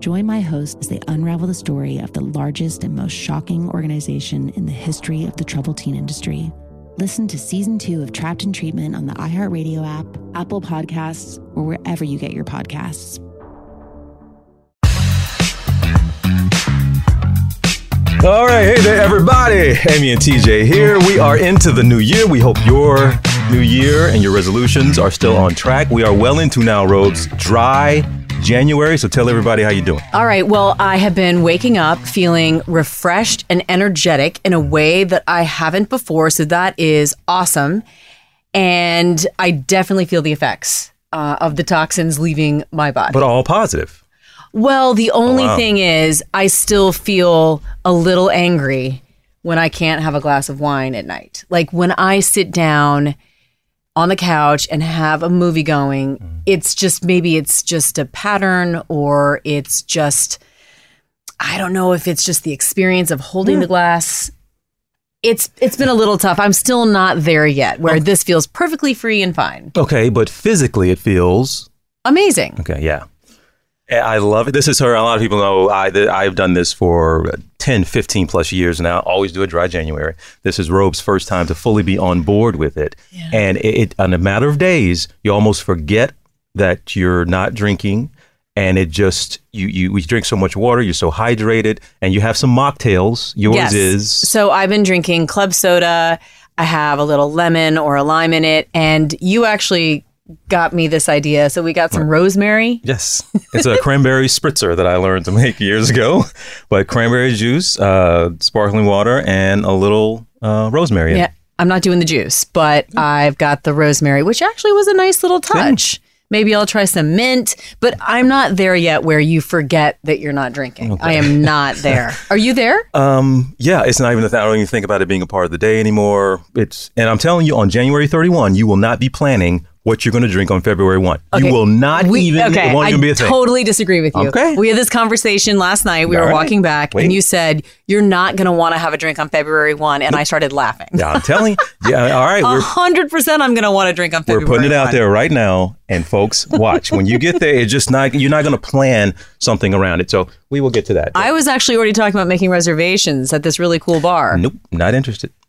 Join my hosts as they unravel the story of the largest and most shocking organization in the history of the troubled teen industry. Listen to season two of Trapped in Treatment on the iHeartRadio app, Apple Podcasts, or wherever you get your podcasts. All right, hey there, everybody. Amy and TJ here. We are into the new year. We hope your new year and your resolutions are still on track. We are well into now, Robes, dry January. So tell everybody how you doing. All right. Well, I have been waking up feeling refreshed and energetic in a way that I haven't before. So that is awesome. And I definitely feel the effects uh, of the toxins leaving my body. But all positive. Well, the only wow. thing is, I still feel a little angry when I can't have a glass of wine at night. Like when I sit down on the couch and have a movie going, Mm-hmm. it's just maybe it's just a pattern or it's just, I don't know if it's just the experience of holding the glass. It's it's been a little tough. I'm still not there yet where this feels perfectly free and fine. Okay, but physically it feels Amazing. okay. Yeah. I love it. This is her. A lot of people know I, I've done this for 10, 15 plus years now. Always do a dry January. This is Robe's first time to fully be on board with it. And it, it, in a matter of days, you almost forget that you're not drinking. And it just, you, you, we drink so much water, you're so hydrated, and you have some mocktails. Yours Yes. is. So I've been drinking club soda. I have a little lemon or a lime in it. And you actually got me this idea. So we got some rosemary. Yes, it's a cranberry spritzer that I learned to make years ago. But cranberry juice, uh, sparkling water, and a little uh, rosemary. Yeah. I'm not doing the juice, but I've got the rosemary, which actually was a nice little touch. Maybe I'll try some mint, but I'm not there yet where you forget that you're not drinking. I am not there. Are you there? Um, yeah, it's not even the thing. I don't even think about it being a part of the day anymore. It's and I'm telling you, on January 31, you will not be planning what you're going to drink on February 1. Okay. You will not We- even. okay, it won't I even be a thing. totally disagree with you. Okay. We had this conversation last night. We All were right. walking back, Wait. and you said you're not going to want to have a drink on February one, and I started laughing. yeah, I'm telling you. Yeah, all right. We're hundred percent, I'm going to want to drink on February we're putting it out 1. there right now, and folks, watch when you get there. It's just not. You're not going to plan something around it. So we will get to that. I was actually already talking about making reservations at this really cool bar. nope, not interested.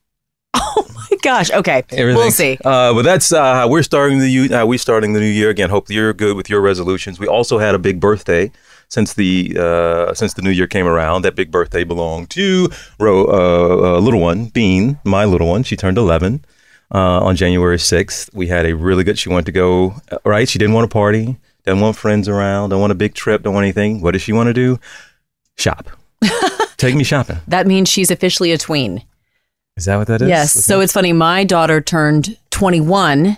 Oh Gosh. Okay, Everything. we'll see. Uh, but that's uh, how we're starting the uh, we starting the new year again. Hope you're good with your resolutions. We also had a big birthday since the uh, since the new year came around. That big birthday belonged to Ro, uh, uh, little one Bean, my little one. She turned 11 uh, on January 6th. We had a really good. She wanted to go uh, right. She didn't want to party. Didn't want friends around. Don't want a big trip. Don't want anything. What does she want to do? Shop. Take me shopping. That means she's officially a tween. Is that what that is? Yes. So it's funny. My daughter turned 21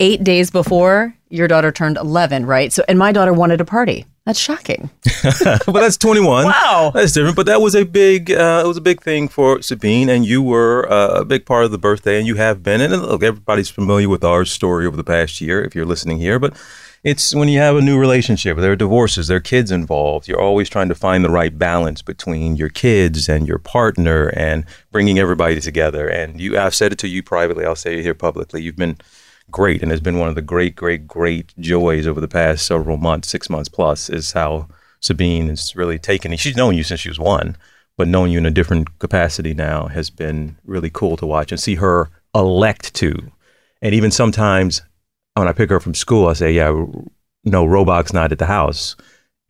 eight days before your daughter turned 11, right? So, and my daughter wanted a party. That's shocking. but that's 21. Wow. That's different. But that was a big, uh, it was a big thing for Sabine, and you were uh, a big part of the birthday, and you have been. And look, everybody's familiar with our story over the past year, if you're listening here. But it's when you have a new relationship, there are divorces, there are kids involved. You're always trying to find the right balance between your kids and your partner, and bringing everybody together. And you, I've said it to you privately. I'll say it here publicly. You've been great and has been one of the great, great, great joys over the past several months, six months plus, is how Sabine has really taken. She's known you since she was one, but knowing you in a different capacity now has been really cool to watch and see her elect to. And even sometimes when I pick her up from school, I say, Yeah, no, Robach's not at the house.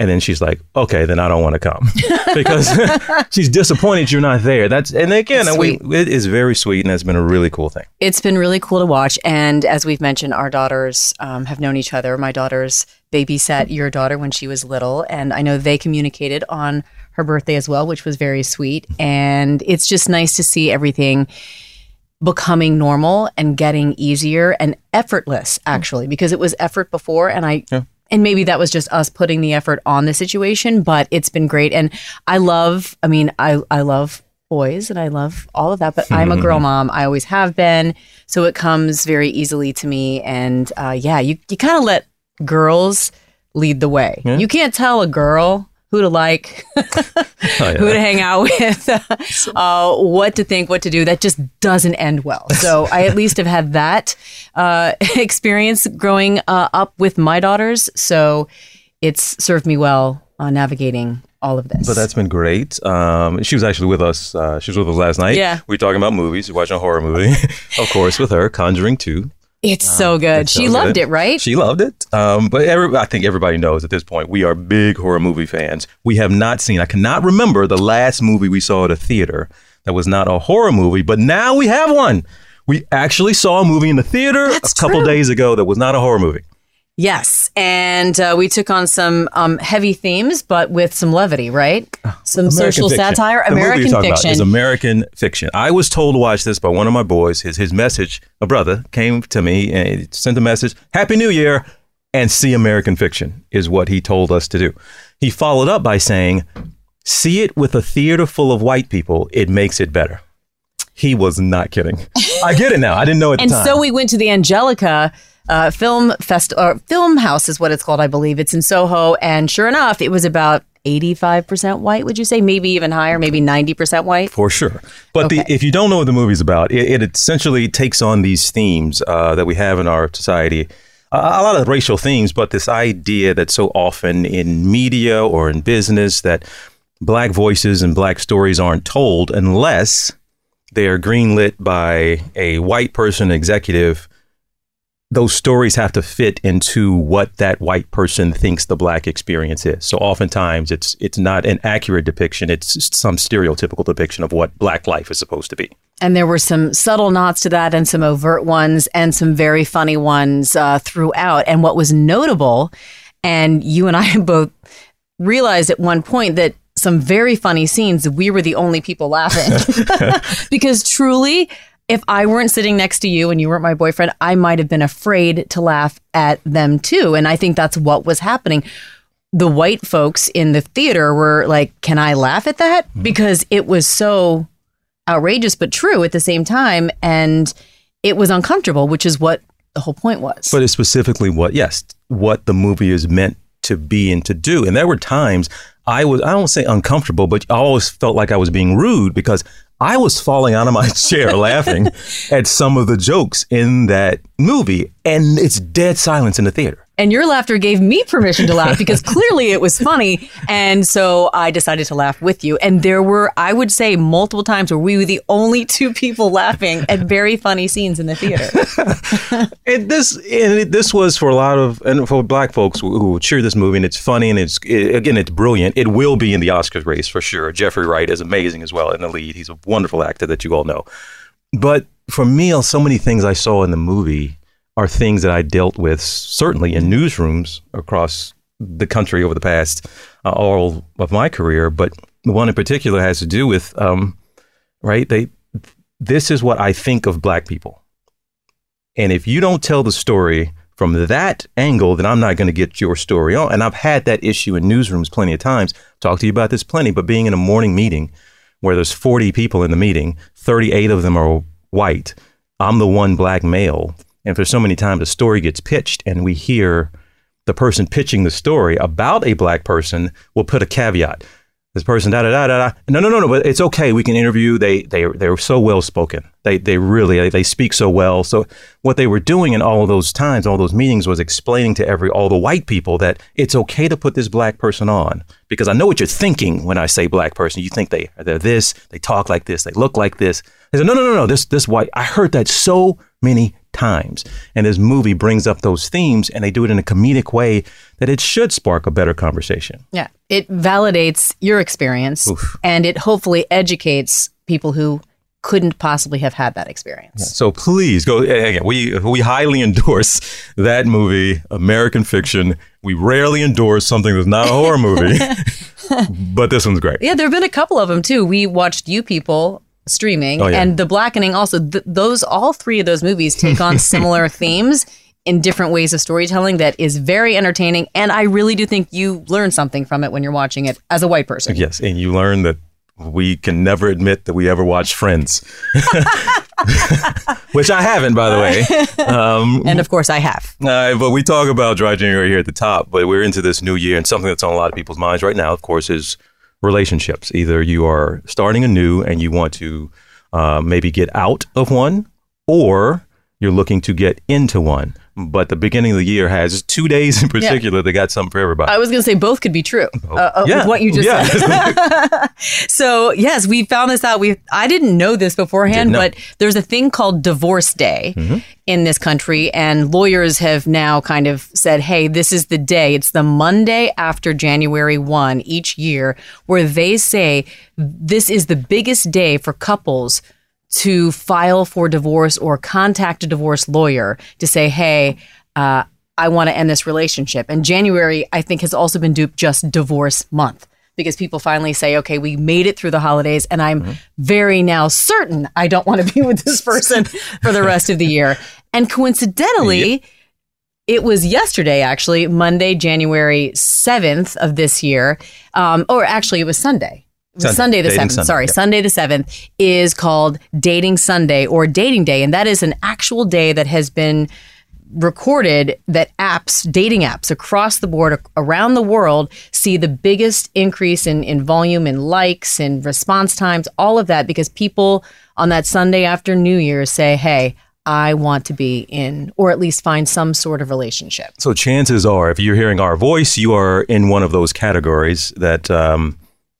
And then she's like, okay, then I don't want to come because she's disappointed you're not there. That's and again, we, it is very sweet and has been a really cool thing. It's been really cool to watch. And as we've mentioned, our daughters um, have known each other. My daughters babysat your daughter when she was little. And I know they communicated on her birthday as well, which was very sweet. And it's just nice to see everything becoming normal and getting easier and effortless, actually, because it was effort before. And I. Yeah. And maybe that was just us putting the effort on the situation, but it's been great. And I love, I mean, I, I love boys and I love all of that, but I'm a girl mom. I always have been. So it comes very easily to me. And uh, yeah, you, you kind of let girls lead the way. Yeah. You can't tell a girl who to like, Oh, who to hang out with, uh, what to think, what to do. That just doesn't end well. So I at least have had that uh, experience growing uh, up with my daughters. So it's served me well uh, navigating all of this. But that's been great. Um, she was actually with us. Uh, she was with us last night. Yeah. We were talking about movies. We were watching a horror movie, of course, with her, Conjuring 2. It's so good. She so loved good. it, right? She loved it. Um, but every, I think everybody knows at this point, we are big horror movie fans. We have not seen, I cannot remember the last movie we saw at a theater that was not a horror movie, but now we have one. We actually saw a movie in the theater That's a couple true. days ago that was not a horror movie. Yes, and uh, we took on some um, heavy themes, but with some levity, right? Some American social fiction. satire, The movie you're American talking about fiction. is American fiction. I was told to watch this by one of my boys. His his message, a brother, came to me and sent a message, Happy New Year, and see American fiction is what he told us to do. He followed up by saying, See it with a theater full of white people, it makes it better. He was not kidding. I get it now. I didn't know at and time. so we went to the Angelika uh, Film Fest or Film House is what it's called, I believe. It's in Soho, and sure enough, it was about eighty-five percent white. Would you say maybe even higher, maybe ninety percent white? For sure. But the, if you don't know what the movie's about, it, it essentially takes on these themes uh, that we have in our society. A, a lot of racial themes, but this idea that so often in media or in business that black voices and black stories aren't told unless they are greenlit by a white person executive those stories have to fit into what that white person thinks the black experience is. So oftentimes it's it's not an accurate depiction, it's some stereotypical depiction of what black life is supposed to be. And there were some subtle nods to that, and some overt ones, and some very funny ones uh, throughout. And what was notable, and you and I both realized at one point that some very funny scenes, we were the only people laughing. because truly, if I weren't sitting next to you and you weren't my boyfriend, I might have been afraid to laugh at them too. And I think that's what was happening. The white folks in the theater were like, Can I laugh at that? Mm-hmm. Because it was so outrageous but true at the same time. And it was uncomfortable, which is what the whole point was. But it's specifically what yes, what the movie is meant to be and to do. And there were times I was I don't say uncomfortable, but I always felt like I was being rude because I was falling out of my chair laughing at some of the jokes in that movie and it's dead silence in the theater. And your laughter gave me permission to laugh because clearly it was funny. And so I decided to laugh with you. And there were, I would say, multiple times where we were the only two people laughing at very funny scenes in the theater. And this and it, this was for a lot of and for black folks who, who cheer this movie and it's funny and it's it, again it's brilliant. It will be in the Oscars race for sure. Jeffrey Wright is amazing as well in the lead. He's a wonderful actor that you all know. But for me, so many things I saw in the movie are things that I dealt with certainly in newsrooms across the country over the past uh, all of my career. But the one in particular has to do with um, right. They this is what I think of black people And if you don't tell the story from that angle, then I'm not going to get your story on. And I've had that issue in newsrooms plenty of times. Talked to you about this plenty, but being in a morning meeting where there's 40 people in the meeting, 38 of them are white. I'm the one black male. And for so many times a story gets pitched and we hear the person pitching the story about a black person will put a caveat this person da da da da. No, no, no, no. But it's okay. We can interview. They they they're so well spoken. They they really they, they speak so well. So what they were doing in all of those times, all those meetings, was explaining to every all the white people that it's okay to put this black person on because I know what you're thinking when I say black person. You think they they're this, they talk like this, they look like this. They said no, no, no, no. This this white. I heard that so many times. And this movie brings up those themes and they do it in a comedic way that it should spark a better conversation. Yeah. It validates your experience Oof. and it hopefully educates people who couldn't possibly have had that experience. So please go again. We we highly endorse that movie, American Fiction. We rarely endorse something that's not a horror movie, but this one's great. Yeah, there have been a couple of them too. We watched You People streaming Oh, yeah. and The Blackening also. Th- those all three of those movies take on similar themes in different ways of storytelling that is very entertaining and I really do think you learn something from it when you're watching it as a white person. Yes, and you learn that we can never admit that we ever watched Friends, which I haven't, by the way. Um, And of course I have. Uh, but we talk about dry January here at the top, but we're into this new year, and something that's on a lot of people's minds right now, of course, is relationships. Either you are starting anew and you want to uh, maybe get out of one, or you're looking to get into one. But the beginning of the year has two days in particular that got something for everybody. I was going to say both could be true uh, uh, Oh, Yeah. what you just Yeah. said. so yes, we found this out. We I didn't know this beforehand, but there's a thing called Divorce Day in this country, and lawyers have now kind of said, "Hey, this is the day. It's the Monday after January one each year, where they say this is the biggest day for couples." To file for divorce or contact a divorce lawyer to say, hey, uh, I want to end this relationship. And January, I think, has also been duped just divorce month because people finally say, okay, we made it through the holidays and I'm very now certain I don't want to be with this person for the rest of the year. And coincidentally, it was yesterday, actually, Monday, January 7th of this year. Um, or actually, it was Sunday. Sunday. Sunday the 7th. Sunday, Sorry, yeah. Sunday the 7th is called Dating Sunday or Dating Day. And that is an actual day that has been recorded that apps, dating apps across the board around the world see the biggest increase in, in volume in likes and response times, all of that because people on that Sunday after New Year's say, hey, I want to be in, or at least find some sort of relationship. So chances are, if you're hearing our voice, you are in one of those categories that um,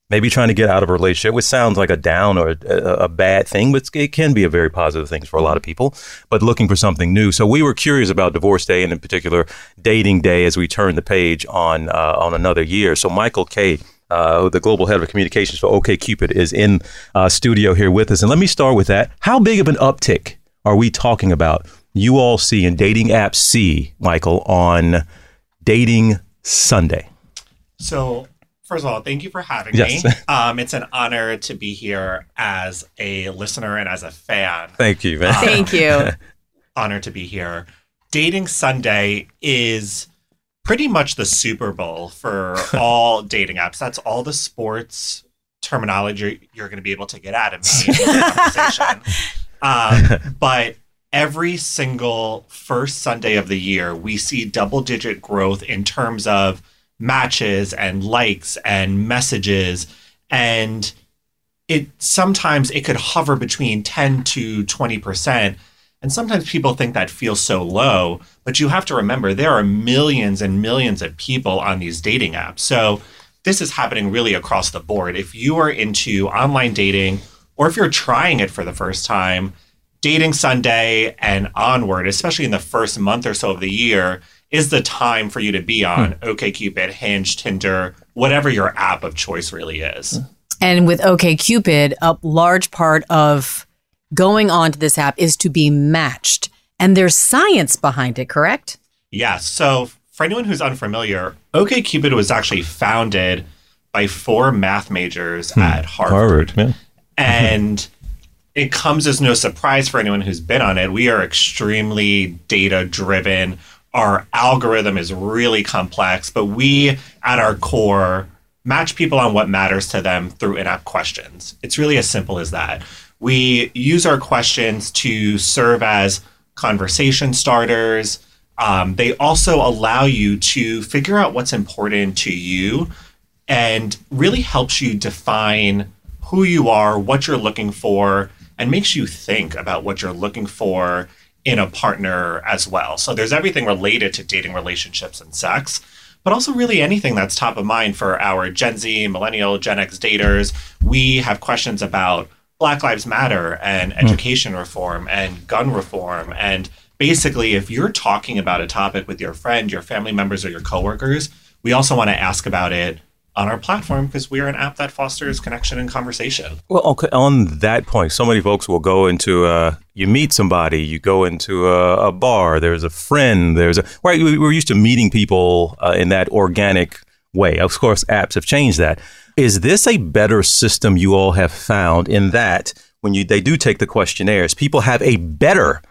maybe trying to get out of a relationship, which sounds like a down or a, a bad thing, but it can be a very positive thing for a lot of people. But looking for something new. So we were curious about Divorce Day and in particular Dating Day as we turn the page on uh, on another year. So Michael Kaye. Uh, the global head of communications for OKCupid is in uh, studio here with us, and let me start with that. How big of an uptick are we talking about? You all see in dating apps see, Michael, on Dating Sunday. So, first of all, thank you for having Yes. me. Um, it's an honor to be here as a listener and as a fan. Thank you, man. Thank you. Honor to be here. Dating Sunday is pretty much the Super Bowl for all dating apps. That's all the sports terminology you're going to be able to get out of me. conversation. Um, but every single first Sunday of the year, we see double digit growth in terms of matches and likes and messages. And it sometimes it could hover between 10 to 20%. And sometimes people think that feels so low, but you have to remember there are millions and millions of people on these dating apps. So this is happening really across the board. If you are into online dating or if you're trying it for the first time, dating Sunday and onward, especially in the first month or so of the year, is the time for you to be on hmm. OKCupid, Hinge, Tinder, whatever your app of choice really is. And with OKCupid, a large part of going onto this app is to be matched. And there's science behind it, correct? Yes. So for anyone who's unfamiliar, OKCupid was actually founded by four math majors hmm. at Harvard. yeah. and it comes as no surprise for anyone who's been on it. We are extremely data driven. Our algorithm is really complex, but we, at our core, match people on what matters to them through in app questions. It's really as simple as that. We use our questions to serve as conversation starters. Um, they also allow you to figure out what's important to you and really helps you define who you are, what you're looking for, and makes you think about what you're looking for in a partner as well. So there's everything related to dating relationships and sex, but also really anything that's top of mind for our Gen Z, Millennial, Gen X daters. We have questions about Black Lives Matter and hmm. education reform and gun reform. And basically, if you're talking about a topic with your friend, your family members, or your coworkers, we also want to ask about it on our platform because we are an app that fosters connection and conversation. Well, okay, on that point, so many folks will go into uh, you meet somebody, you go into a, a bar, there's a friend, there's a right. we- We're used to meeting people uh, in that organic way. Of course, apps have changed that. Is this a better system you all have found in that when you they do take the questionnaires, people have a better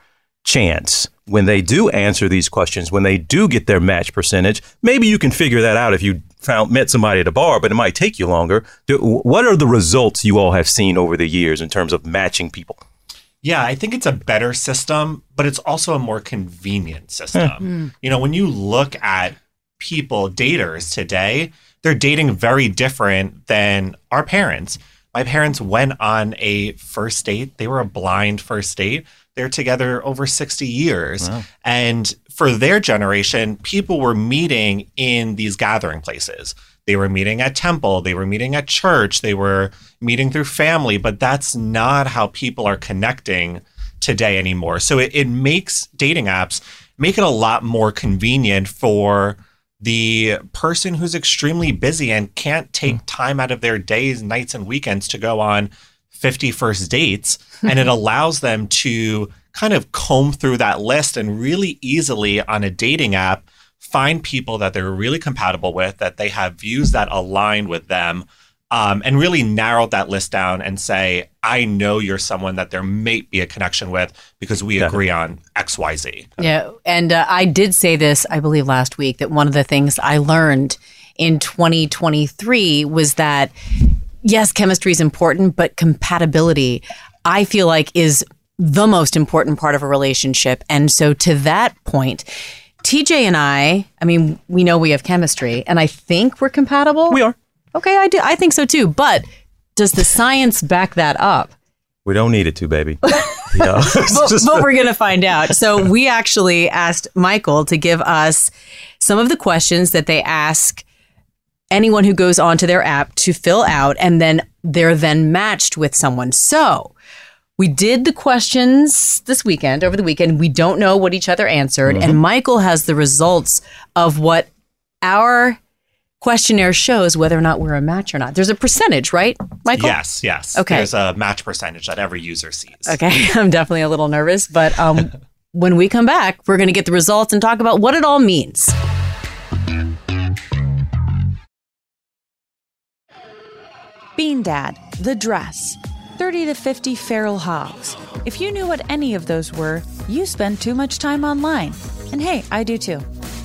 chance when they do answer these questions, when they do get their match percentage. Maybe you can figure that out if you found met somebody at a bar, but it might take you longer. Do, what are the results you all have seen over the years in terms of matching people? Yeah, I think it's a better system, but it's also a more convenient system. Hmm. Hmm. You know, when you look at people, daters today, they're dating very different than our parents. My parents went on a first date. They were a blind first date. They're together over 60 years. And for their generation, people were meeting in these gathering places. They were meeting at temple, they were meeting at church, they were meeting through family, but that's not how people are connecting today anymore. So it, it makes dating apps make it a lot more convenient for the person who's extremely busy and can't take hmm. time out of their days, nights, and weekends to go on 50 first dates. and it allows them to kind of comb through that list and really easily on a dating app find people that they're really compatible with, that they have views that align with them. Um, and really narrow that list down and say, I know you're someone that there may be a connection with because we agree on X, Y, Z. Yeah. And uh, I did say this, I believe, last week that one of the things I learned in 2023 was that, yes, chemistry is important, but compatibility, I feel like, is the most important part of a relationship. And so to that point, TJ and I, I mean, we know we have chemistry, and I think we're compatible. We are. Okay, I do. I think so too. But does the science back that up? We don't need it to, baby. yeah. but, but we're going to find out. So we actually asked Michael to give us some of the questions that they ask anyone who goes onto their app to fill out, and then they're then matched with someone. So we did the questions this weekend, over the weekend. We don't know what each other answered, and mm-hmm. Michael has the results of what our questionnaire shows whether or not we're a match or not. There's a percentage, right, Michael? Yes, yes. Okay. There's a match percentage that every user sees. Okay, I'm definitely a little nervous, but um, when we come back, we're going to get the results and talk about what it all means. Bean Dad, The Dress, 30 to 50 Feral Hogs. If you knew what any of those were, you spend too much time online. And hey, I do too.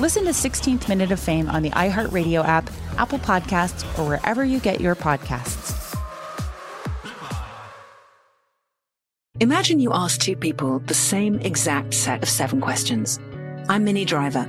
Listen to 16th Minute of Fame on the iHeartRadio app, Apple Podcasts, or wherever you get your podcasts. Imagine you ask two people the same exact set of seven questions. I'm Minnie Driver,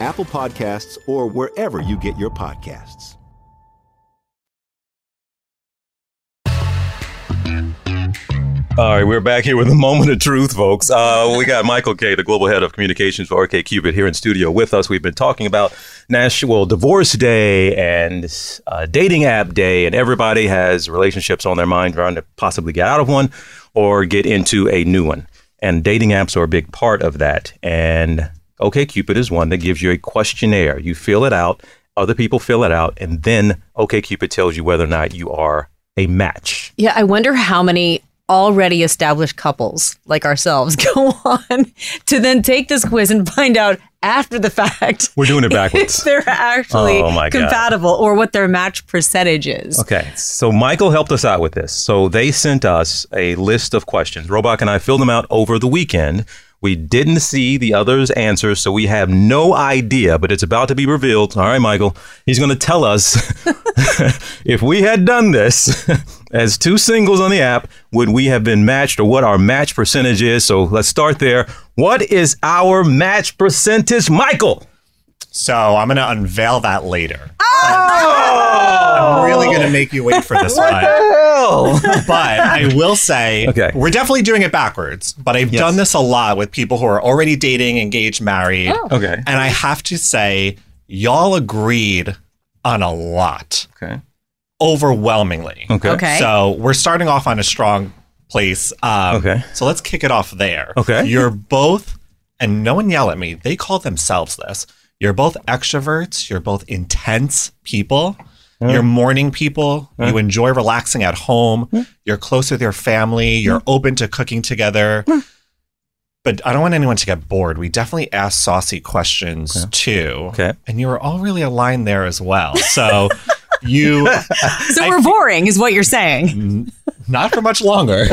Apple Podcasts, or wherever you get your podcasts. All right, we're back here with a moment of truth, folks. Uh, we got Michael Kaye, the global head of communications for OK Cupid, here in studio with us. We've been talking about National Divorce Day and uh, Dating App Day, and everybody has relationships on their mind, trying to possibly get out of one or get into a new one. And dating apps are a big part of that. And OK Cupid is one that gives you a questionnaire. You fill it out, other people fill it out, and then OK Cupid tells you whether or not you are a match. Yeah, I wonder how many already established couples like ourselves go on to then take this quiz and find out after the fact We're doing it backwards. if they're actually Oh, my God. compatible or what their match percentage is. Okay, so Michael helped us out with this. So they sent us a list of questions. Robach and I filled them out over the weekend. We didn't see the others' answers, so we have no idea, but it's about to be revealed. All right, Michael, he's going to tell us if we had done this as two singles on the app, would we have been matched or what our match percentage is? So let's start there. What is our match percentage, Michael? So I'm going to unveil that later. Oh! I'm really going to make you wait for this What one. the hell? but I will say, Okay. we're definitely doing it backwards. But I've Yes. done this a lot with people who are already dating, engaged, married. Oh. Okay. And I have to say, y'all agreed on a lot. Okay. Overwhelmingly. Okay. Okay. So we're starting off on a strong place. Um, Okay. So let's kick it off there. Okay. You're both, and no one yell at me, they call themselves this. You're both extroverts. You're both intense people. You're morning people. You enjoy relaxing at home. You're close with your family. You're open to cooking together. But I don't want anyone to get bored. We definitely asked saucy questions too. Okay. And you were all really aligned there as well. So you So I we're boring, is what you're saying. not for much longer. Um,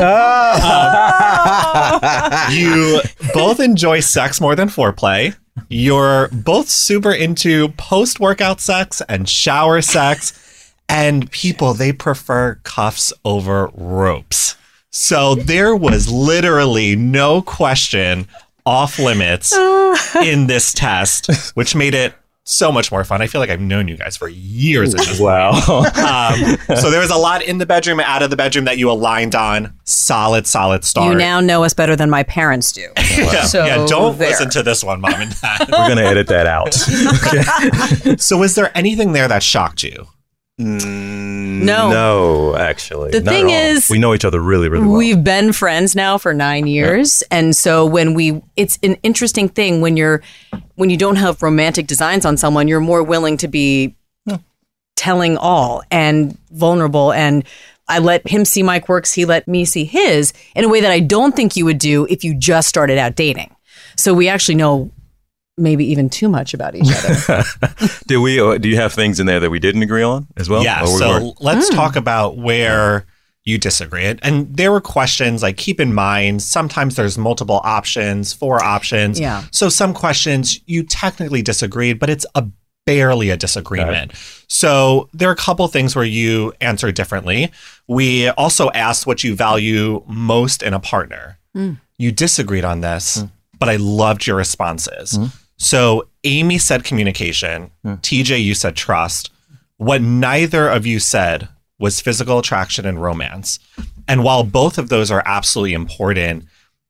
you both enjoy sex more than foreplay. You're both super into post workout sex and shower sex. And people, they prefer cuffs over ropes. So there was literally no question off limits in this test, which made it so much more fun. I feel like I've known you guys for years at this Wow. um, so there was a lot in the bedroom out of the bedroom that you aligned on. Solid, solid start. You now know us better than my parents do. yeah, So yeah, don't there. listen to this one, mom and dad. We're going to edit that out. so was there anything there that shocked you? Mm, no. No, actually. The thing is- we know each other really, really well. We've been friends now for nine years, and so when we, it's an interesting thing when you're, when you don't have romantic designs on someone, you're more willing to be telling all and vulnerable. And I let him see my quirks, he let me see his in a way that I don't think you would do if you just started out dating. So we actually know maybe even too much about each other. do we? Uh, do you have things in there that we didn't agree on as well? yeah. We So weren't? let's hmm. talk about where you disagree. And- And there were questions like keep in mind sometimes there's multiple options, four options. Yeah. So some questions you technically disagreed, but it's a barely a disagreement. So there are a couple things where you answer differently. We also asked what you value most in a partner. Mm. You disagreed on this, hmm. but I loved your responses. Hmm. So Amy said communication, hmm. TJ, you said trust. What neither of you said was physical attraction and romance. And while both of those are absolutely important,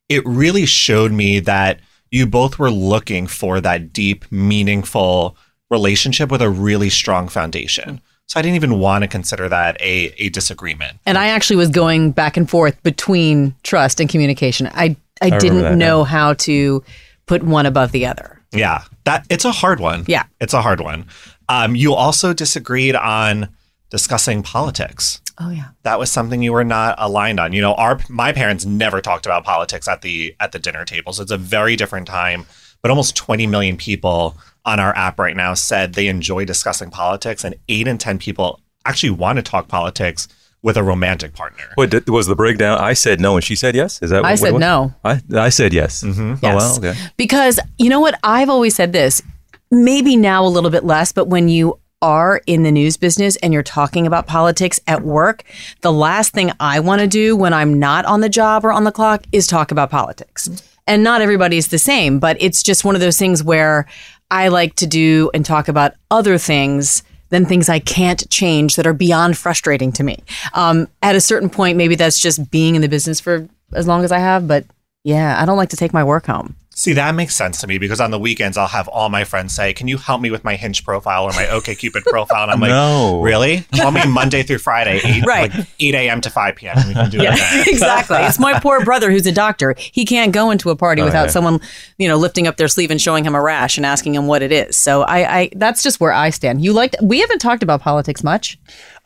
it really showed me that you both were looking for that deep, meaningful relationship with a really strong foundation. So I didn't even want to consider that a, a disagreement. And I actually was going back and forth between trust and communication. I I, remember didn't that, know how to put one above the other. Yeah, that it's a hard one. Yeah. it's a hard one. Um, you also disagreed on discussing politics. Oh yeah. That was something you were not aligned on. You know, our my parents never talked about politics at the at the dinner table. So it's a very different time. But almost 20 million people on our app right now said they enjoy discussing politics, and eight in 10 people actually want to talk politics with a romantic partner. What did- was the breakdown? I said no, and she said yes. Is that? I said it was? no. I I said yes. Mm-hmm. Oh well, okay. Because you know what? I've always said this, maybe now a little bit less, but when you are in the news business and you're talking about politics at work, the last thing I want to do when I'm not on the job or on the clock is talk about politics. And not everybody's the same, but it's just one of those things where I like to do and talk about other things than things I can't change that are beyond frustrating to me. Um, at a certain point, maybe that's just being in the business for as long as I have, but yeah, I don't like to take my work home. See, that makes sense to me because on the weekends I'll have all my friends say, "Can you help me with my Hinge profile or my OkCupid profile?" And I'm like, No. really? Call me Monday through Friday, 8, Right. like 8 a.m. to 5 p.m. we can do it then. exactly. It's my poor brother who's a doctor. He can't go into a party Oh, without yeah. someone, you know, lifting up their sleeve and showing him a rash and asking him what it is. So I, I that's just where I stand. You liked we haven't talked about politics much.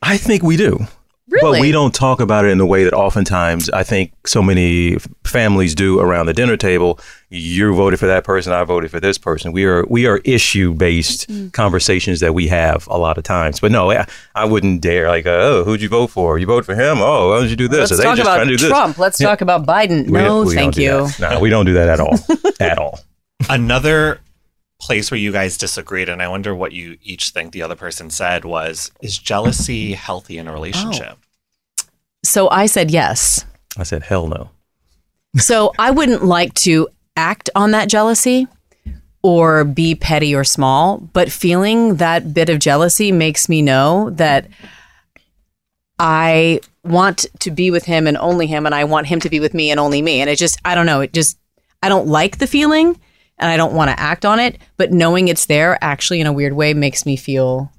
I think we do. Really? But we don't talk about it in the way that oftentimes I think so many families do around the dinner table. You voted for that person, I voted for this person. We are we are issue based Mm. conversations that we have a lot of times. But no, I, I wouldn't dare like, uh, oh, who'd you vote for? You vote for him? Oh, why don't you do this? Let's Are they talk just about trying to do this? Trump. Let's Yeah. talk about Biden. We- no, we thank do you. that. No, we don't do that at all. at all. Another place where you guys disagreed, and I wonder what you each think the other person said was, is jealousy healthy in a relationship? So I said yes. I said, hell no. So I wouldn't like to act on that jealousy or be petty or small, but feeling that bit of jealousy makes me know that I want to be with him and only him, and I want him to be with me and only me. And it just, I don't know, it just, I don't like the feeling and I don't want to act on it, but knowing it's there actually in a weird way makes me feel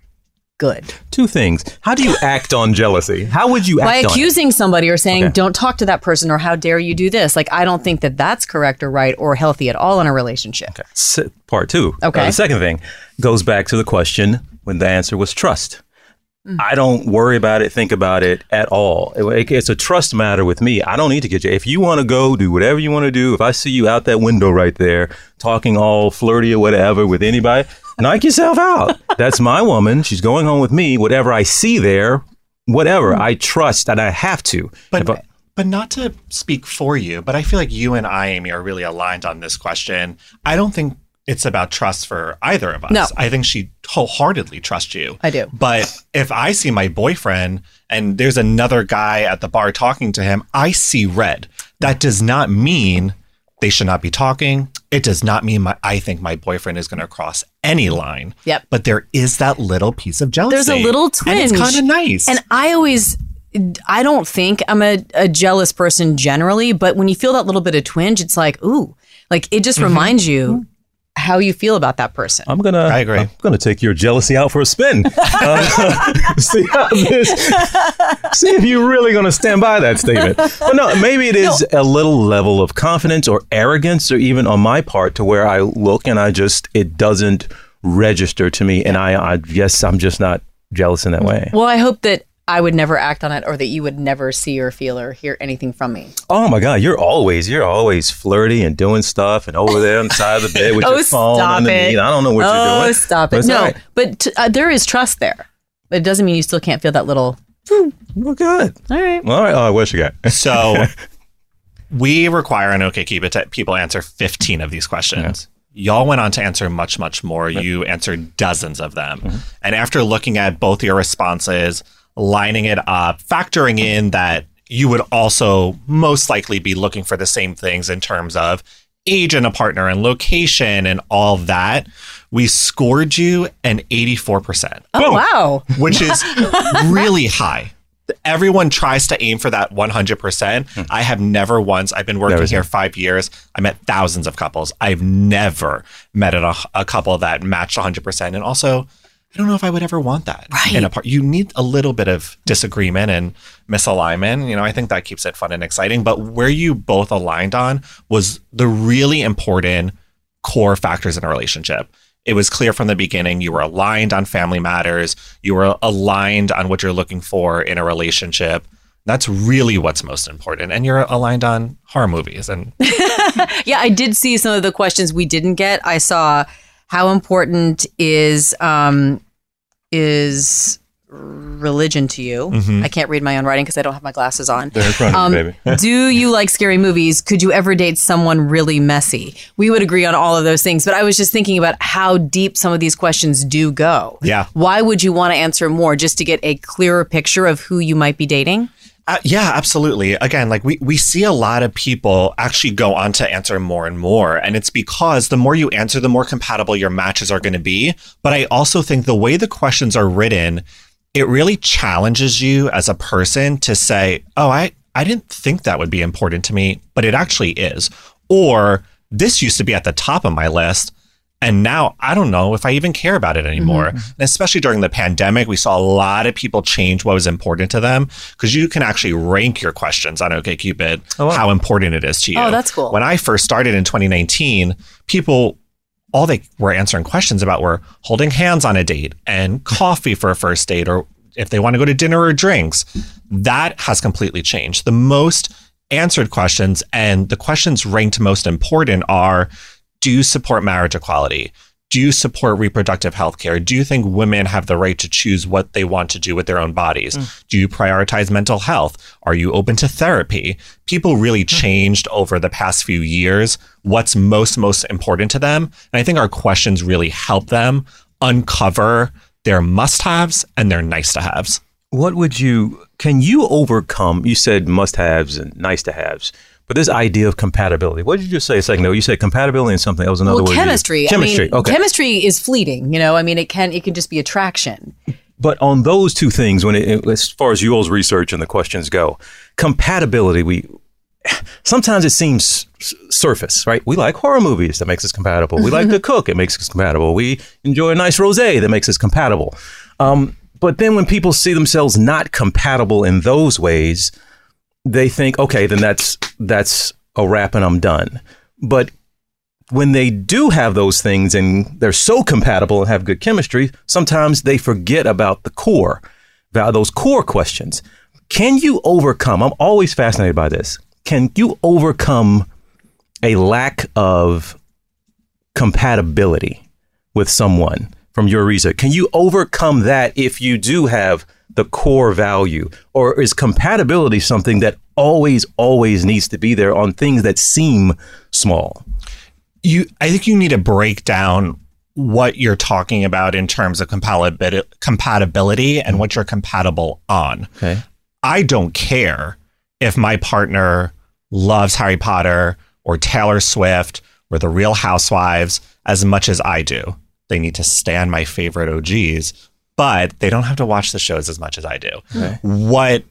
good. Two things. How do you act on jealousy? How would you By act on it? accusing somebody or saying, Okay. don't talk to that person or how dare you do this. Like, I don't think that that's correct or right or healthy at all in a relationship. S- part two. Okay. Uh, the second thing goes back to the question when the answer was trust. Mm. I don't worry about it, think about it at all. It- it's a trust matter with me. I don't need to get you. If you want to go, do whatever you want to do. If I see you out that window right there talking all flirty or whatever with anybody, knock yourself out. That's my woman. She's going home with me. Whatever I see there, whatever, I trust and I have to. But I- but not to speak for you, but I feel like you and I, Amy, are really aligned on this question. I don't think it's about trust for either of us. No. I think she wholeheartedly trusts you. I do. But if I see my boyfriend and there's another guy at the bar talking to him, I see red. That does not mean they should not be talking. It does not mean my, I think my boyfriend is going to cross any line. Yep. But there is that little piece of jealousy. There's a little twinge. And it's kind of nice. And I always, I don't think I'm a, a jealous person generally, but when you feel that little bit of twinge, it's like, ooh, like it just Mm-hmm. reminds you how you feel about that person. I'm gonna. I agree. I'm gonna take your jealousy out for a spin. Uh, see how this. See if you're really gonna stand by that statement. But no, maybe it is a little level of confidence or arrogance, or even on my part, to where I look and I just it doesn't register to me, and I, I guess I'm just not jealous in that way. Well, I hope that I would never act on it or that you would never see or feel or hear anything from me. Oh my God, you're always you're always flirty and doing stuff and over there on the side of the bed with oh, your phone stop underneath. it. I don't know what oh, you're doing. Oh, stop it. it's No, all right. but t- uh, there is trust there. But it doesn't mean you still can't feel that little Well, good. All right. All right. Oh, what you got? So we require on OKCupid that people answer 15 of these questions. Y'all went on to answer much, much more. You answered dozens of them. Mm-hmm. And after looking at both your responses, lining it up, factoring in that you would also most likely be looking for the same things in terms of age and a partner and location and all that, we scored you an 84%. Oh, wow. Which is really high. Everyone tries to aim for that 100%. I have never once, I've been working Never here five years. I met thousands of couples. I've never met a, a couple that matched 100%. And also, I don't know if I would ever want that Right. in a part. You need a little bit of disagreement and misalignment. You know, I think that keeps it fun and exciting. But where you both aligned on was the really important core factors in a relationship. It was clear from the beginning you were aligned on family matters, you were aligned on what you're looking for in a relationship. That's really what's most important. And you're aligned on horror movies. And yeah, I did see some of the questions we didn't get. I saw how important is um is religion to you. Mhm. I can't read my own writing because I don't have my glasses on. They're in front of you, baby. do you like scary movies? Could you ever date someone really messy? We would agree on all of those things, but I was just thinking about how deep some of these questions do go. yeah. Why would you want to answer more just to get a clearer picture of who you might be dating? Uh, yeah, absolutely. Again, like we, we see a lot of people actually go on to answer more and more. And it's because the more you answer, the more compatible your matches are going to be. But I also think the way the questions are written, it really challenges you as a person to say, oh, I, I didn't think that would be important to me, but it actually is. Or this used to be at the top of my list. And now I don't know if I even care about it anymore. Mm-hmm. And especially during the pandemic, we saw a lot of people change what was important to them because you can actually rank your questions on OKCupid, oh, how important it is to you. Oh, that's cool. When I first started in 2019, people all they were answering questions about were holding hands on a date and coffee for a first date or if they want to go to dinner or drinks. That has completely changed. The most answered questions and the questions ranked most important are do you support marriage equality? Do you support reproductive health care? Do you think women have the right to choose what they want to do with their own bodies? Mm. Do you prioritize mental health? Are you open to therapy? People really mm. changed over the past few years what's most, most important to them. And I think our questions really help them uncover their must haves and their nice to haves. What would you, can you overcome? You said must haves and nice to haves, but this idea of compatibility. What did you just say a second ago? You said compatibility and something. That was another well, word. chemistry. Chemistry. I mean, okay. chemistry is fleeting. You know, I mean, it can it can just be attraction. But on those two things, when it, as far as y'all's research and the questions go, compatibility, we sometimes it seems surface, right? We like horror movies that makes us compatible. We like to cook, it makes us compatible. We enjoy a nice rosé that makes us compatible. Um, but then when people see themselves not compatible in those ways, they think, okay, then that's that's a wrap and I'm done. But when they do have those things and they're so compatible and have good chemistry, sometimes they forget about the core, about those core questions. Can you overcome? I'm always fascinated by this. Can you overcome a lack of compatibility with someone from your research? Can you overcome that if you do have the core value? Or is compatibility something that always, always needs to be there on things that seem small? you I think you need to break down what you're talking about in terms of compatibility, compatibility and what you're compatible on. Okay. I don't care if my partner loves Harry Potter or Taylor Swift or the Real Housewives as much as I do. They need to stand my favorite OGs, but they don't have to watch the shows as much as I do. What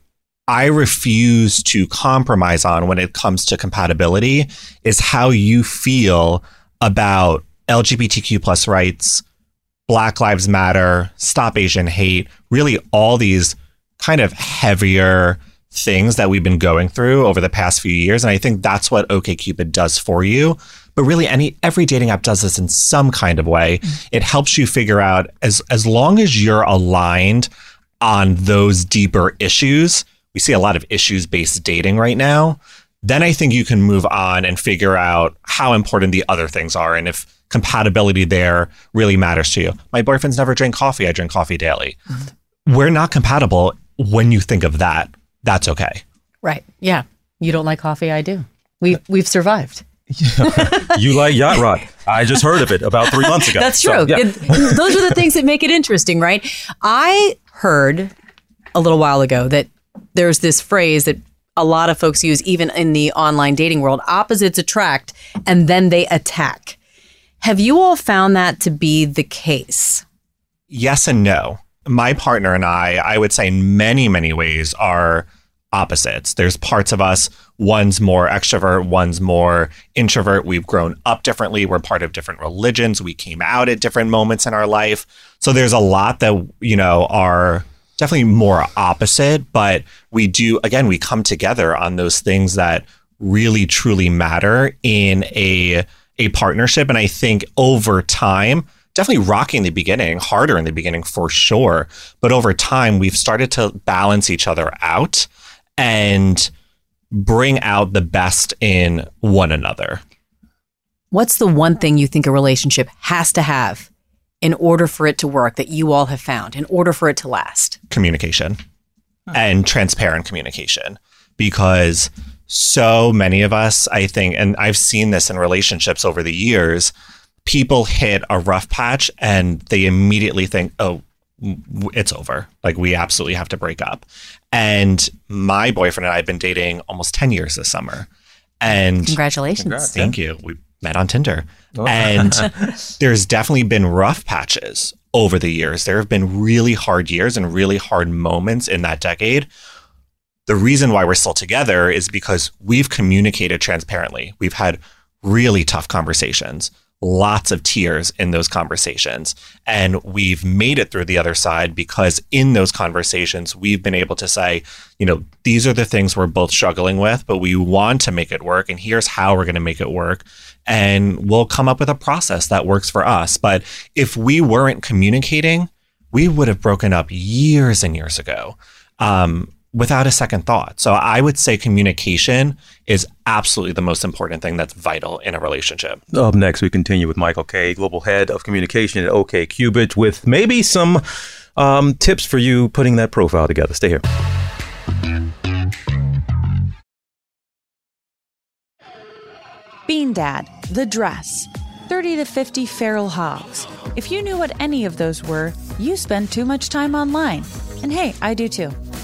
I refuse to compromise on when it comes to compatibility is how you feel about LGBTQ plus rights, Black Lives Matter, Stop Asian Hate, really all these kind of heavier things that we've been going through over the past few years. And I think that's what OKCupid does for you. But really any every dating app does this in some kind of way. Mm-hmm. It helps you figure out as as long as you're aligned on those deeper issues. We see a lot of issues based dating right now. Then I think you can move on and figure out how important the other things are and if compatibility there really matters to you. My boyfriend's never drank coffee. I drink coffee daily. Mm-hmm. We're not compatible when you think of that, that's okay. Right. Yeah. You don't like coffee? I do. We've we've survived. you like yacht rock. I just heard of it about three months ago. That's So, true. yeah. It- those are the things that make it interesting, right? I heard a little while ago that there's this phrase that a lot of folks use, even in the online dating world opposites attract and then they attack. Have you all found that to be the case? yes and no. My partner and I, I would say in many, many ways, are opposites. There's parts of us, one's more extrovert, one's more introvert. We've grown up differently. We're part of different religions. We came out at different moments in our life. So there's a lot that, you know, are definitely more opposite, but we do, again, we come together on those things that really truly matter in a a partnership. And I think over time, definitely rocking the beginning, harder in the beginning for sure. But over time, we've started to balance each other out and bring out the best in one another. What's the one thing you think a relationship has to have in order for it to work that you all have found, in order for it to last? Communication and transparent communication because so many of us, I think, and I've seen this in relationships over the years, people hit a rough patch and they immediately think, oh, w- it's over. Like we absolutely have to break up. And my boyfriend and I have been dating almost 10 years this summer. And Congratulations. Thank you. We met on Tinder. Oh. And there's definitely been rough patches over the years. There have been really hard years and really hard moments in that decade. The reason why we're still together is because we've communicated transparently. We've had really tough conversations, lots of tears in those conversations. And we've made it through the other side because in those conversations, we've been able to say, you know, these are the things we're both struggling with, but we want to make it work. And here's how we're going to make it work. And we'll come up with a process that works for us. But if we weren't communicating, we would have broken up years and years ago. Um, without a second thought. So I would say communication is absolutely the most important thing that's vital in a relationship. Up next, we continue with Michael Kaye, Global Head of Communication at OKCupid, with maybe some um, tips for you putting that profile together. Stay here. Bean Dad, The Dress, 30 to 50 Feral Hogs. If you knew what any of those were, you spend too much time online. And hey, I do too.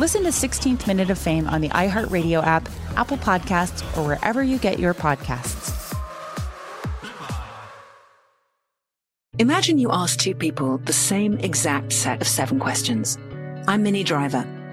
Listen to 16th Minute of Fame on the iHeartRadio app, Apple Podcasts, or wherever you get your podcasts. Imagine you ask two people the same exact set of seven questions. I'm Minnie Driver,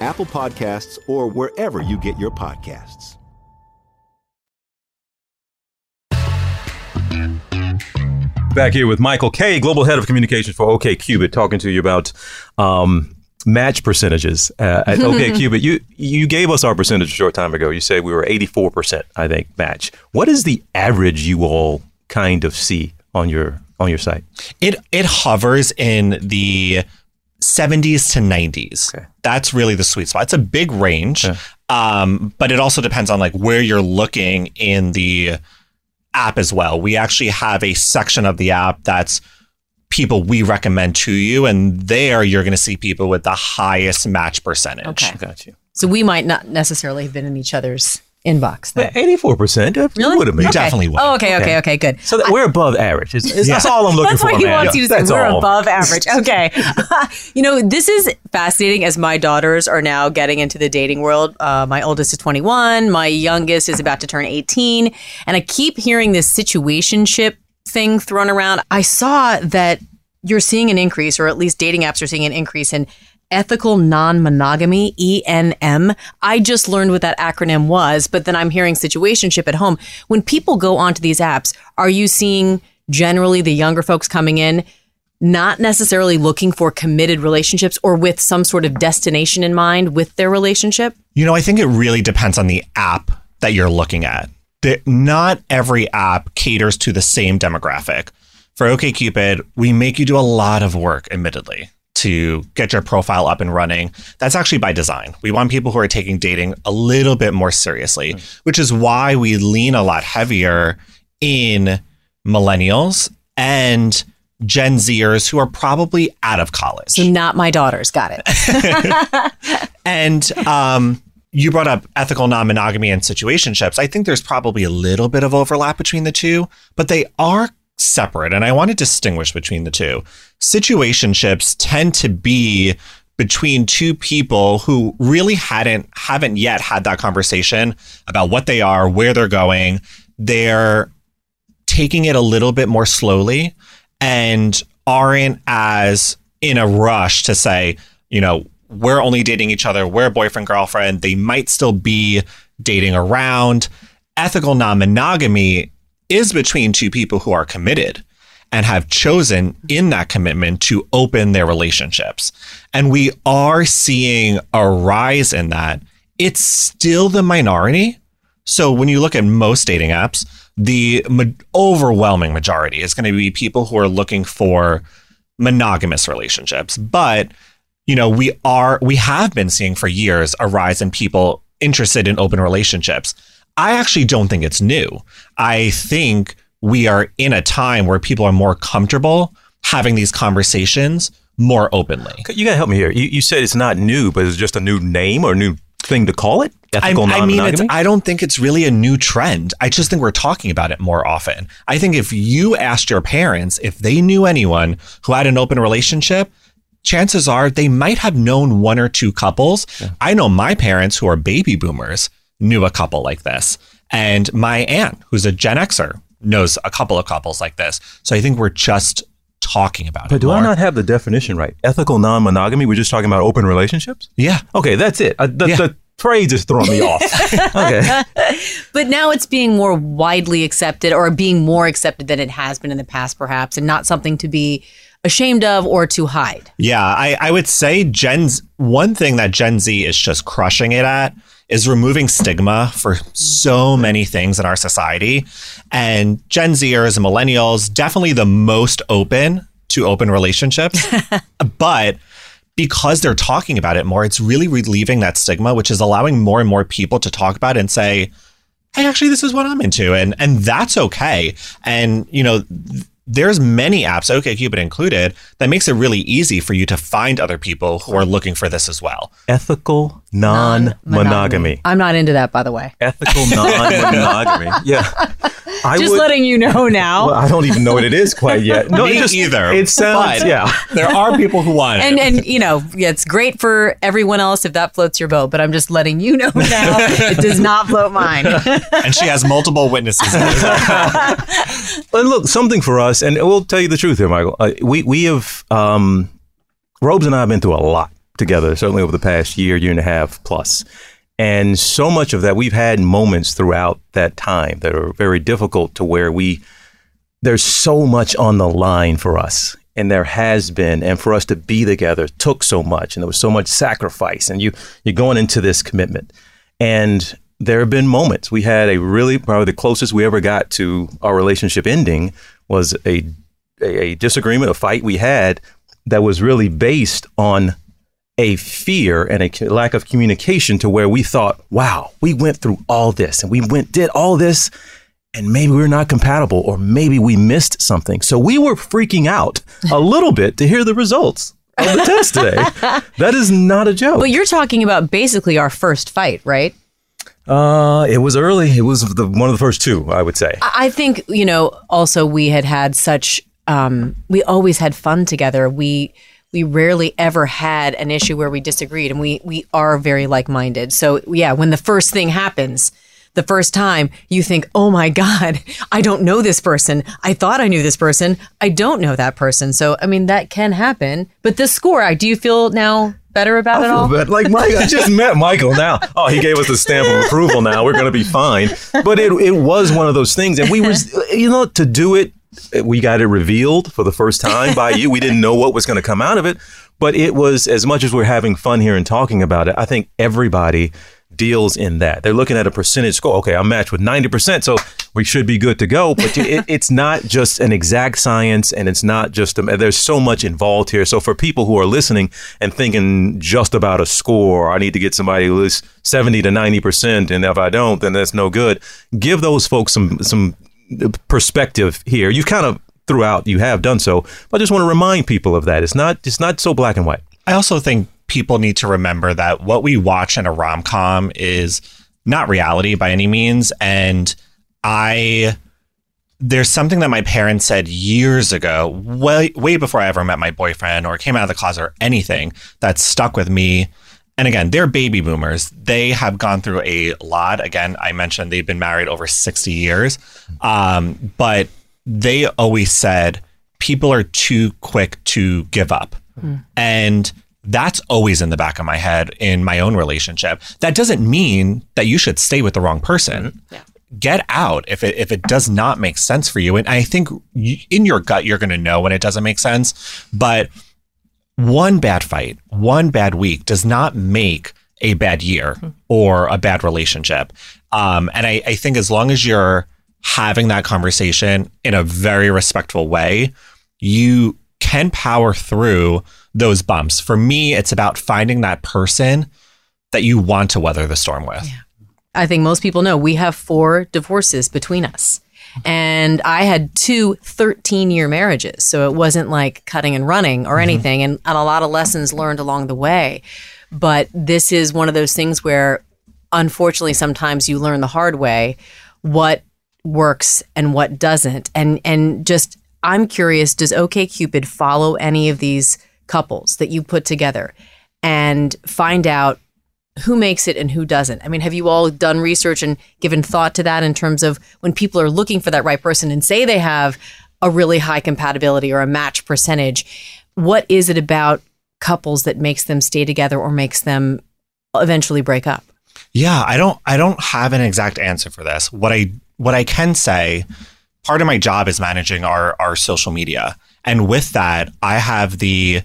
Apple Podcasts, or wherever you get your podcasts. Back here with Michael Kaye, Global Head of Communications for OKCupid, talking to you about um, match percentages uh, at OK Cubit. You you gave us our percentage a short time ago. You said we were 84%, I think, match. What is the average you all kind of see on your on your site? It it hovers in the 70s to 90s. That's really the sweet spot. It's a big range, um, but it also depends on like where you're looking in the app as well. We actually have a section of the app that's people we recommend to you, and there you're going to see people with the highest match percentage. Okay. Got you. So we might not necessarily have been in each other's inbox. Eighty-four percent. Really? Would have been. Okay. Oh, okay, okay, okay, good. So that we're above average. Is- is- That's all I'm looking That's for. That's what he man. wants you to say. We're above average. Okay. you know, this is fascinating as my daughters are now getting into the dating world. Uh, my oldest is 21. My youngest is about to turn 18. And I keep hearing this situationship thing thrown around. I saw that you're seeing an increase, or at least dating apps are seeing an increase in ethical non-monogamy enm i just learned what that acronym was but then i'm hearing situationship at home when people go onto these apps are you seeing generally the younger folks coming in not necessarily looking for committed relationships or with some sort of destination in mind with their relationship You know, I think it really depends on the app that you're looking at. Not every app caters to the same demographic. For OKCupid, we make you do a lot of work, admittedly, to get your profile up and running. That's actually by design. We want people who are taking dating a little bit more seriously, which is why we lean a lot heavier in millennials and Gen Zers who are probably out of college. so not my daughters got it And um, you brought up ethical non monogamy and situationships. I think there's probably a little bit of overlap between the two, but they are separate. And I want to distinguish between the two. Situationships tend to be between two people who really hadn't haven't yet had that conversation about what they are, where they're going. They're taking it a little bit more slowly and aren't as in a rush to say, you know, we're only dating each other, we're boyfriend, girlfriend. They might still be dating around. Ethical non monogamy is between two people who are committed and have chosen in that commitment to open their relationships. And we are seeing a rise in that. It's still the minority. So when you look at most dating apps, the overwhelming majority is going to be people who are looking for monogamous relationships. But, you know, we are, we have been seeing for years a rise in people interested in open relationships. I actually don't think it's new. I think we are in a time where people are more comfortable having these conversations more openly. You gotta help me here. You, you said it's not new, but it's just a new name or new thing to call it. Ethical I, I mean, it's. I don't think it's really a new trend. I just think we're talking about it more often. I think if you asked your parents if they knew anyone who had an open relationship, chances are they might have known one or two couples. I know my parents, who are baby boomers, knew a couple like this. And my aunt, who's a Gen Xer, knows a couple of couples like this. So I think we're just talking about it. But it. do I not have the definition right? Ethical non-monogamy. We're just talking about open relationships. Yeah. Okay, that's it. Uh, the, the phrase is throwing me off. okay. but now it's being more widely accepted or being more accepted than it has been in the past perhaps and not something to be ashamed of or to hide Yeah, I, I would say Gen's one thing that Gen Z is just crushing it at is removing stigma for so many things in our society. And Gen Zers and millennials definitely the most open to open relationships. but because they're talking about it more, it's really relieving that stigma, which is allowing more and more people to talk about it and say, hey, actually, this is what I'm into. And and that's okay. And, you know, th- there's many apps, OkCupid included, that makes it really easy for you to find other people who are looking for this as well. Ethical non-monogamy. i'm not into that by the way Ethical non-monogamy. yeah. I just would- letting you know now. Well, I don't even know what it is quite yet. No, Me it just, either. It sounds but yeah. There are people who want and it. and you know yeah, it's great for everyone else if that floats your boat but i'm just letting you know now it does not float mine and she has multiple witnesses. And look, something for us, and we'll tell you the truth here, Michael. Uh, we we have um, Robes and I have been through a lot together, certainly over the past year, year and a half plus, and so much of that we've had moments throughout that time that are very difficult to where we there's so much on the line for us. And there has been, and for us to be together took so much, and there was so much sacrifice, and you you're going into this commitment, and there have been moments. We had a really probably the closest we ever got to our relationship ending was a a, a disagreement, a fight we had that was really based on a fear and a lack of communication to where we thought, wow, we went through all this and we went did all this and maybe we're not compatible or maybe we missed something. So we were freaking out a little bit to hear the results of the test today. That is not a joke. but you're talking about basically our first fight right Uh, it was early. It was the one of the first two, I would say. I I think you know. Also, we had had such. Um, we always had fun together. We we rarely ever had an issue where we disagreed, and we we are very like minded. So yeah, when the first thing happens, the first time you think, "Oh my god, I don't know this person. I thought I knew this person. I don't know that person." So I mean, that can happen. But the score, I do you feel now better about it all? But like Mike, I just met Michael now. Oh, he gave us the stamp of approval. Now we're going to be fine. But it it was one of those things, and we were, you know, to do it, we got it revealed for the first time by you. We didn't know what was going to come out of it, but it was as much as we're having fun here and talking about it. I think everybody deals in that. They're looking at a percentage score. Okay, I'm matched with 90%, so we should be good to go. But it, it's not just an exact science, and it's not just, a, there's so much involved here. So for people who are listening and thinking just about a score, I need to get somebody who is 70 to 90%, and if I don't, then that's no good. Give those folks some, some perspective here. You kind of throughout you have done so, but I just want to remind people of that. It's not, it's not so black and white. I also think people need to remember that what we watch in a rom com is not reality by any means. And I, there's something that my parents said years ago, way, way before I ever met my boyfriend or came out of the closet or anything that stuck with me. And again, they're baby boomers. They have gone through a lot. Again, I mentioned they've been married over 60 years. Um, but they always said people are too quick to give up. And that's always in the back of my head in my own relationship. That doesn't mean that you should stay with the wrong person. Get out if it if it does not make sense for you. And I think you, in your gut you're going to know when it doesn't make sense. But one bad fight, one bad week does not make a bad year or a bad relationship. Um, and I, I think as long as you're having that conversation in a very respectful way, you can power through those bumps. For me, it's about finding that person that you want to weather the storm with. I think most people know we have four divorces between us. And I had two 13 year marriages. So it wasn't like cutting and running or mm-hmm. anything, and, and a lot of lessons learned along the way. But this is one of those things where, unfortunately, sometimes you learn the hard way what works and what doesn't. And, and just, I'm curious does OKCupid follow any of these couples that you put together and find out who makes it and who doesn't. I mean, have you all done research and given thought to that in terms of when people are looking for that right person and say they have a really high compatibility or a match percentage? What is it about couples that makes them stay together or makes them eventually break up? Yeah, I don't I don't have an exact answer for this. What I what I can say, part of my job is managing our our social media. And with that, I have the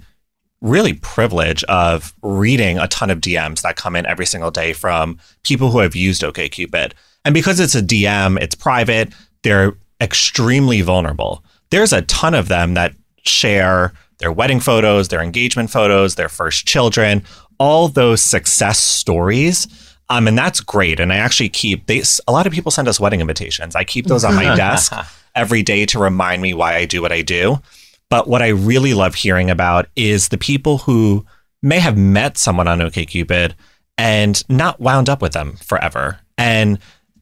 really privilege of reading a ton of DMs that come in every single day from people who have used OKCupid. And because it's a DM, it's private, they're extremely vulnerable. There's a ton of them that share their wedding photos, their engagement photos, their first children, all those success stories. Um, and that's great. And I actually keep they a lot of people send us wedding invitations. I keep those on my desk every day to remind me why I do what I do. But what I really love hearing about is the people who may have met someone on OKCupid and not wound up with them forever. And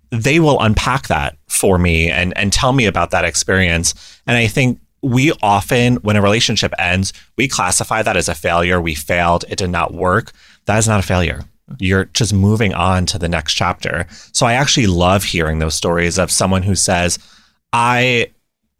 they will unpack that for me and and tell me about that experience. And I think we often, when a relationship ends, we classify that as a failure. We failed. It did not work. That is not a failure. You're just moving on to the next chapter. So I actually love hearing those stories of someone who says, I,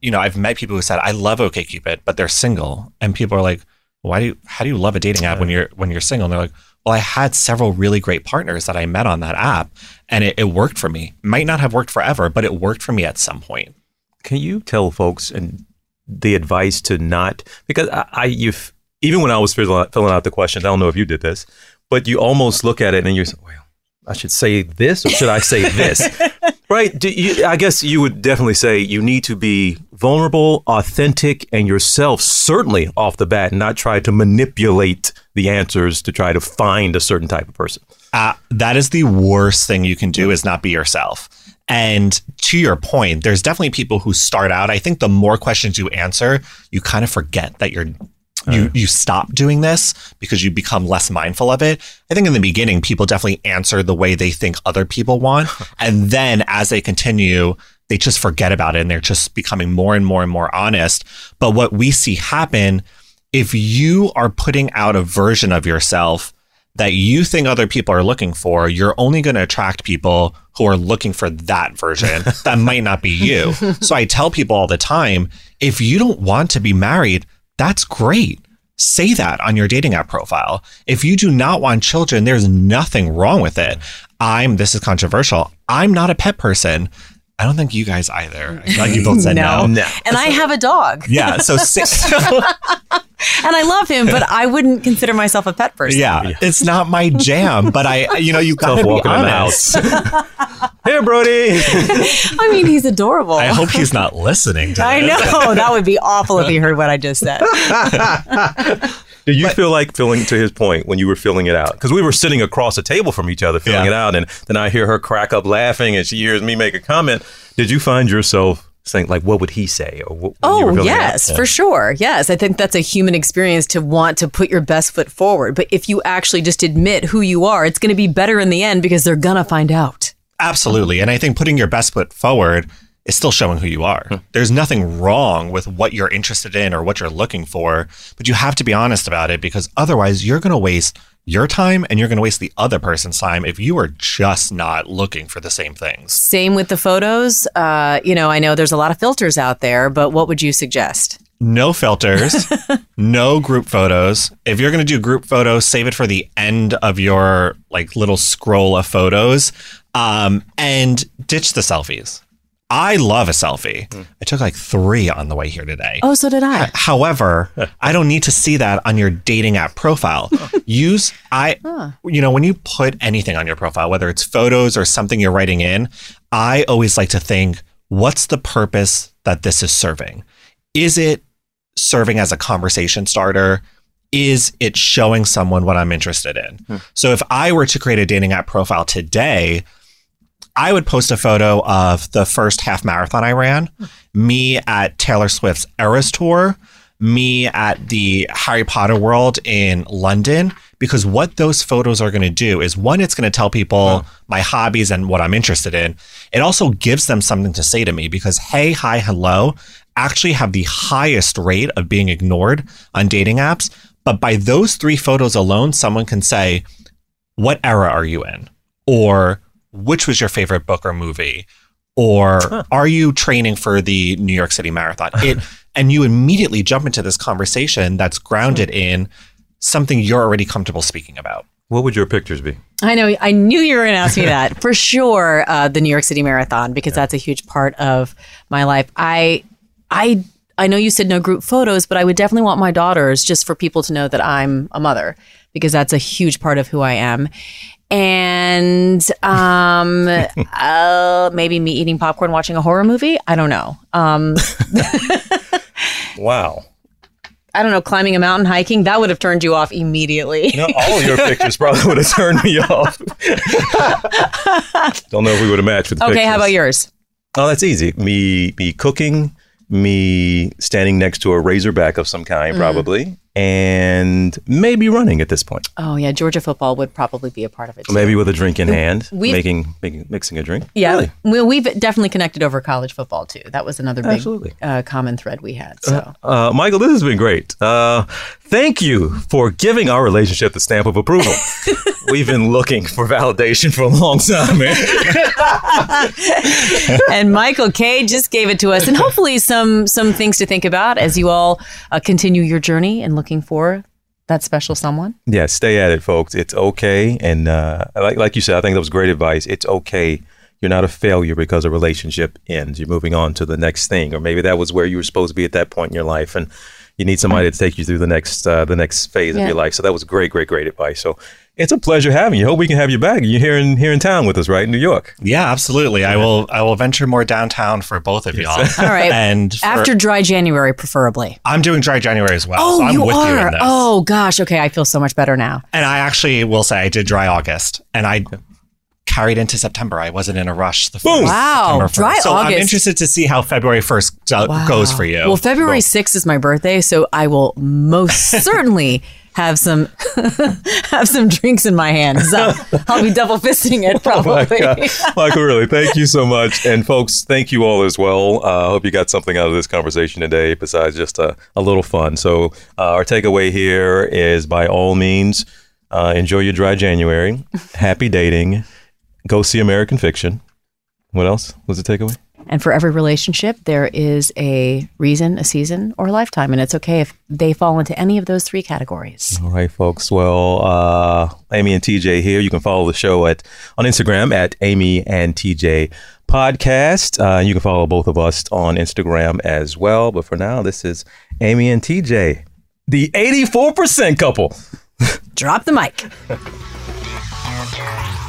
you know, I've met people who said, I love OKCupid, but they're single. And people are like, why do you, how do you love a dating app when you're, when you're single? And they're like, well, I had several really great partners that I met on that app and it, it worked for me. Might not have worked forever, but it worked for me at some point. Can you tell folks and the advice to not because I, I you've even when I was filling out, filling out the questions, I don't know if you did this, but you almost look at it and you're well, I should say this or should I say this? right? You, I guess you would definitely say you need to be vulnerable, authentic, and yourself certainly off the bat, and not try to manipulate the answers to try to find a certain type of person. Uh, that is the worst thing you can do is not be yourself. And to your point, there's definitely people who start out. I think the more questions you answer, you kind of forget that you're you you stop doing this because you become less mindful of it. I think in the beginning, people definitely answer the way they think other people want, and then as they continue, they just forget about it and they're just becoming more and more and more honest. But what we see happen if you are putting out a version of yourself that you think other people are looking for, you're only going to attract people who are looking for that version that might not be you. So I tell people all the time if you don't want to be married, that's great. Say that on your dating app profile. If you do not want children, there's nothing wrong with it. I'm, this is controversial, I'm not a pet person. I don't think you guys either. I feel like you both said no. no. And I have a dog. Yeah. So, and I love him, but I wouldn't consider myself a pet person. Yeah, it's not my jam. But I, you know, you gotta be honest. Here, Brody. I mean, he's adorable. I hope he's not listening. to I this. know that would be awful if he heard what I just said. Did you feel like filling to his point when you were filling it out? Because we were sitting across a table from each other filling Yeah. it out, and then I hear her crack up laughing, and she hears me make a comment. Did you find yourself saying like, "What would he say?" Or what, when you oh, were Oh, filling it out? yes, Yeah. for sure. Yes, I think that's a human experience to want to put your best foot forward. But if you actually just admit who you are, it's going to be better in the end because they're going to find out. Absolutely. And I think putting your best foot forward is still showing who you are. Hmm. There's nothing wrong with what you're interested in or what you're looking for, but you have to be honest about it because otherwise you're going to waste your time and you're going to waste the other person's time if you are just not looking for the same things. Same with the photos. Uh, you know, I know there's a lot of filters out there, but what would you suggest? No filters, no group photos. If you're going to do group photos, save it for the end of your like little scroll of photos um, and ditch the selfies. I love a selfie. Hmm. I took like three on the way here today. Oh, so did I. However, I don't need to see that on your dating app profile. Use I you know, when you put anything on your profile, whether it's photos or something you're writing in, I always like to think, what's the purpose that this is serving? Is it serving as a conversation starter? Is it showing someone what I'm interested in? Hmm. So if I were to create a dating app profile today, I would post a photo of the first half marathon I ran, me at Taylor Swift's Eras tour, me at the Harry Potter world in London, because what those photos are going to do is one, it's going to tell people my hobbies and what I'm interested in. It also gives them something to say to me because hey, hi, hello actually have the highest rate of being ignored on dating apps. But by those three photos alone, someone can say, What era are you in? Or which was your favorite book or movie? Or are you training for the New York City Marathon? It and you immediately jump into this conversation that's grounded in something you're already comfortable speaking about. What would your pictures be? I know. I knew you were going to ask me that for sure. Uh, the New York City Marathon because that's a huge part of my life. I, I, I know you said no group photos, but I would definitely want my daughters just for people to know that I'm a mother because that's a huge part of who I am. And um, uh, maybe me eating popcorn, watching a horror movie. I don't know. Um, Wow. I don't know. Climbing a mountain, hiking. That would have turned you off immediately. No, all of your pictures probably would have turned me off. Don't know if we would have matched with the okay. How about yours? Oh, that's easy. Me, me cooking, me standing next to a razorback of some kind, Mm. probably. And maybe running at this point. Oh yeah, Georgia football would probably be a part of it. Too. Maybe with a drink in hand, We've- making, making mixing a drink. Yeah, Really? well, we've definitely connected over college football too. That was another big Absolutely. uh, common thread we had. So Uh, Michael, this has been great. Uh, thank you for giving our relationship the stamp of approval. We've been looking for validation for a long time, man. and Michael Kaye just gave it to us, and hopefully some some things to think about as you all uh, continue your journey and looking for that special someone. Yeah, stay at it, folks. It's okay. And uh, like, like you said, I think that was great advice. It's okay. You're not a failure because a relationship ends. You're moving on to the next thing, or maybe that was where you were supposed to be at that point in your life, and you need somebody to take you through the next uh, the next phase Yeah. of your life. So that was great, great, great advice. So it's a pleasure having you. Hope we can have you back. You're here in here in town with us, right, in New York. Yeah, absolutely. I will. I will venture more downtown for both of y'all. All right, and for- after dry January, preferably. I'm doing dry January as well. Oh, so I'm you with are. you in this. oh gosh, okay, I feel so much better now. And I actually will say I did dry August, and I carried into September. I wasn't in a rush. The Boom. first Wow, dry first. So I'm interested to see how February first do- goes for you. Well, February 6th is my birthday, so I will most certainly have some have some drinks in my hand. So I'll be double fisting it Oh probably. God. Michael, really, thank you so much. And folks, thank you all as well. I uh, hope you got something out of this conversation today besides just a, a little fun. So, uh, our takeaway here is by all means, uh, enjoy your dry January. Happy dating. Go see American Fiction. What else was the takeaway? And for every relationship, there is a reason, a season, or a lifetime, and it's okay if they fall into any of those three categories. All right, folks. Well, uh, Amy and TJ here. You can follow the show at on Instagram at Amy and TJ Podcast. Uh, you can follow both of us on Instagram as well. But for now, this is Amy and TJ, the 84% couple. Drop the mic.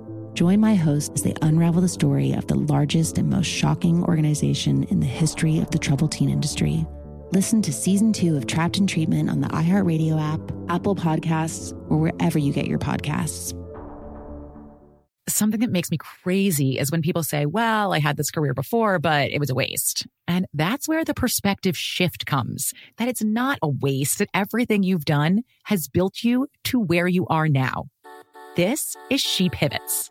Join my hosts as they unravel the story of the largest and most shocking organization in the history of the troubled teen industry. Listen to season two of Trapped in Treatment on the iHeartRadio app, Apple Podcasts, or wherever you get your podcasts. Something that makes me crazy is when people say, Well, I had this career before, but it was a waste. And that's where the perspective shift comes that it's not a waste, that everything you've done has built you to where you are now. This is She Pivots,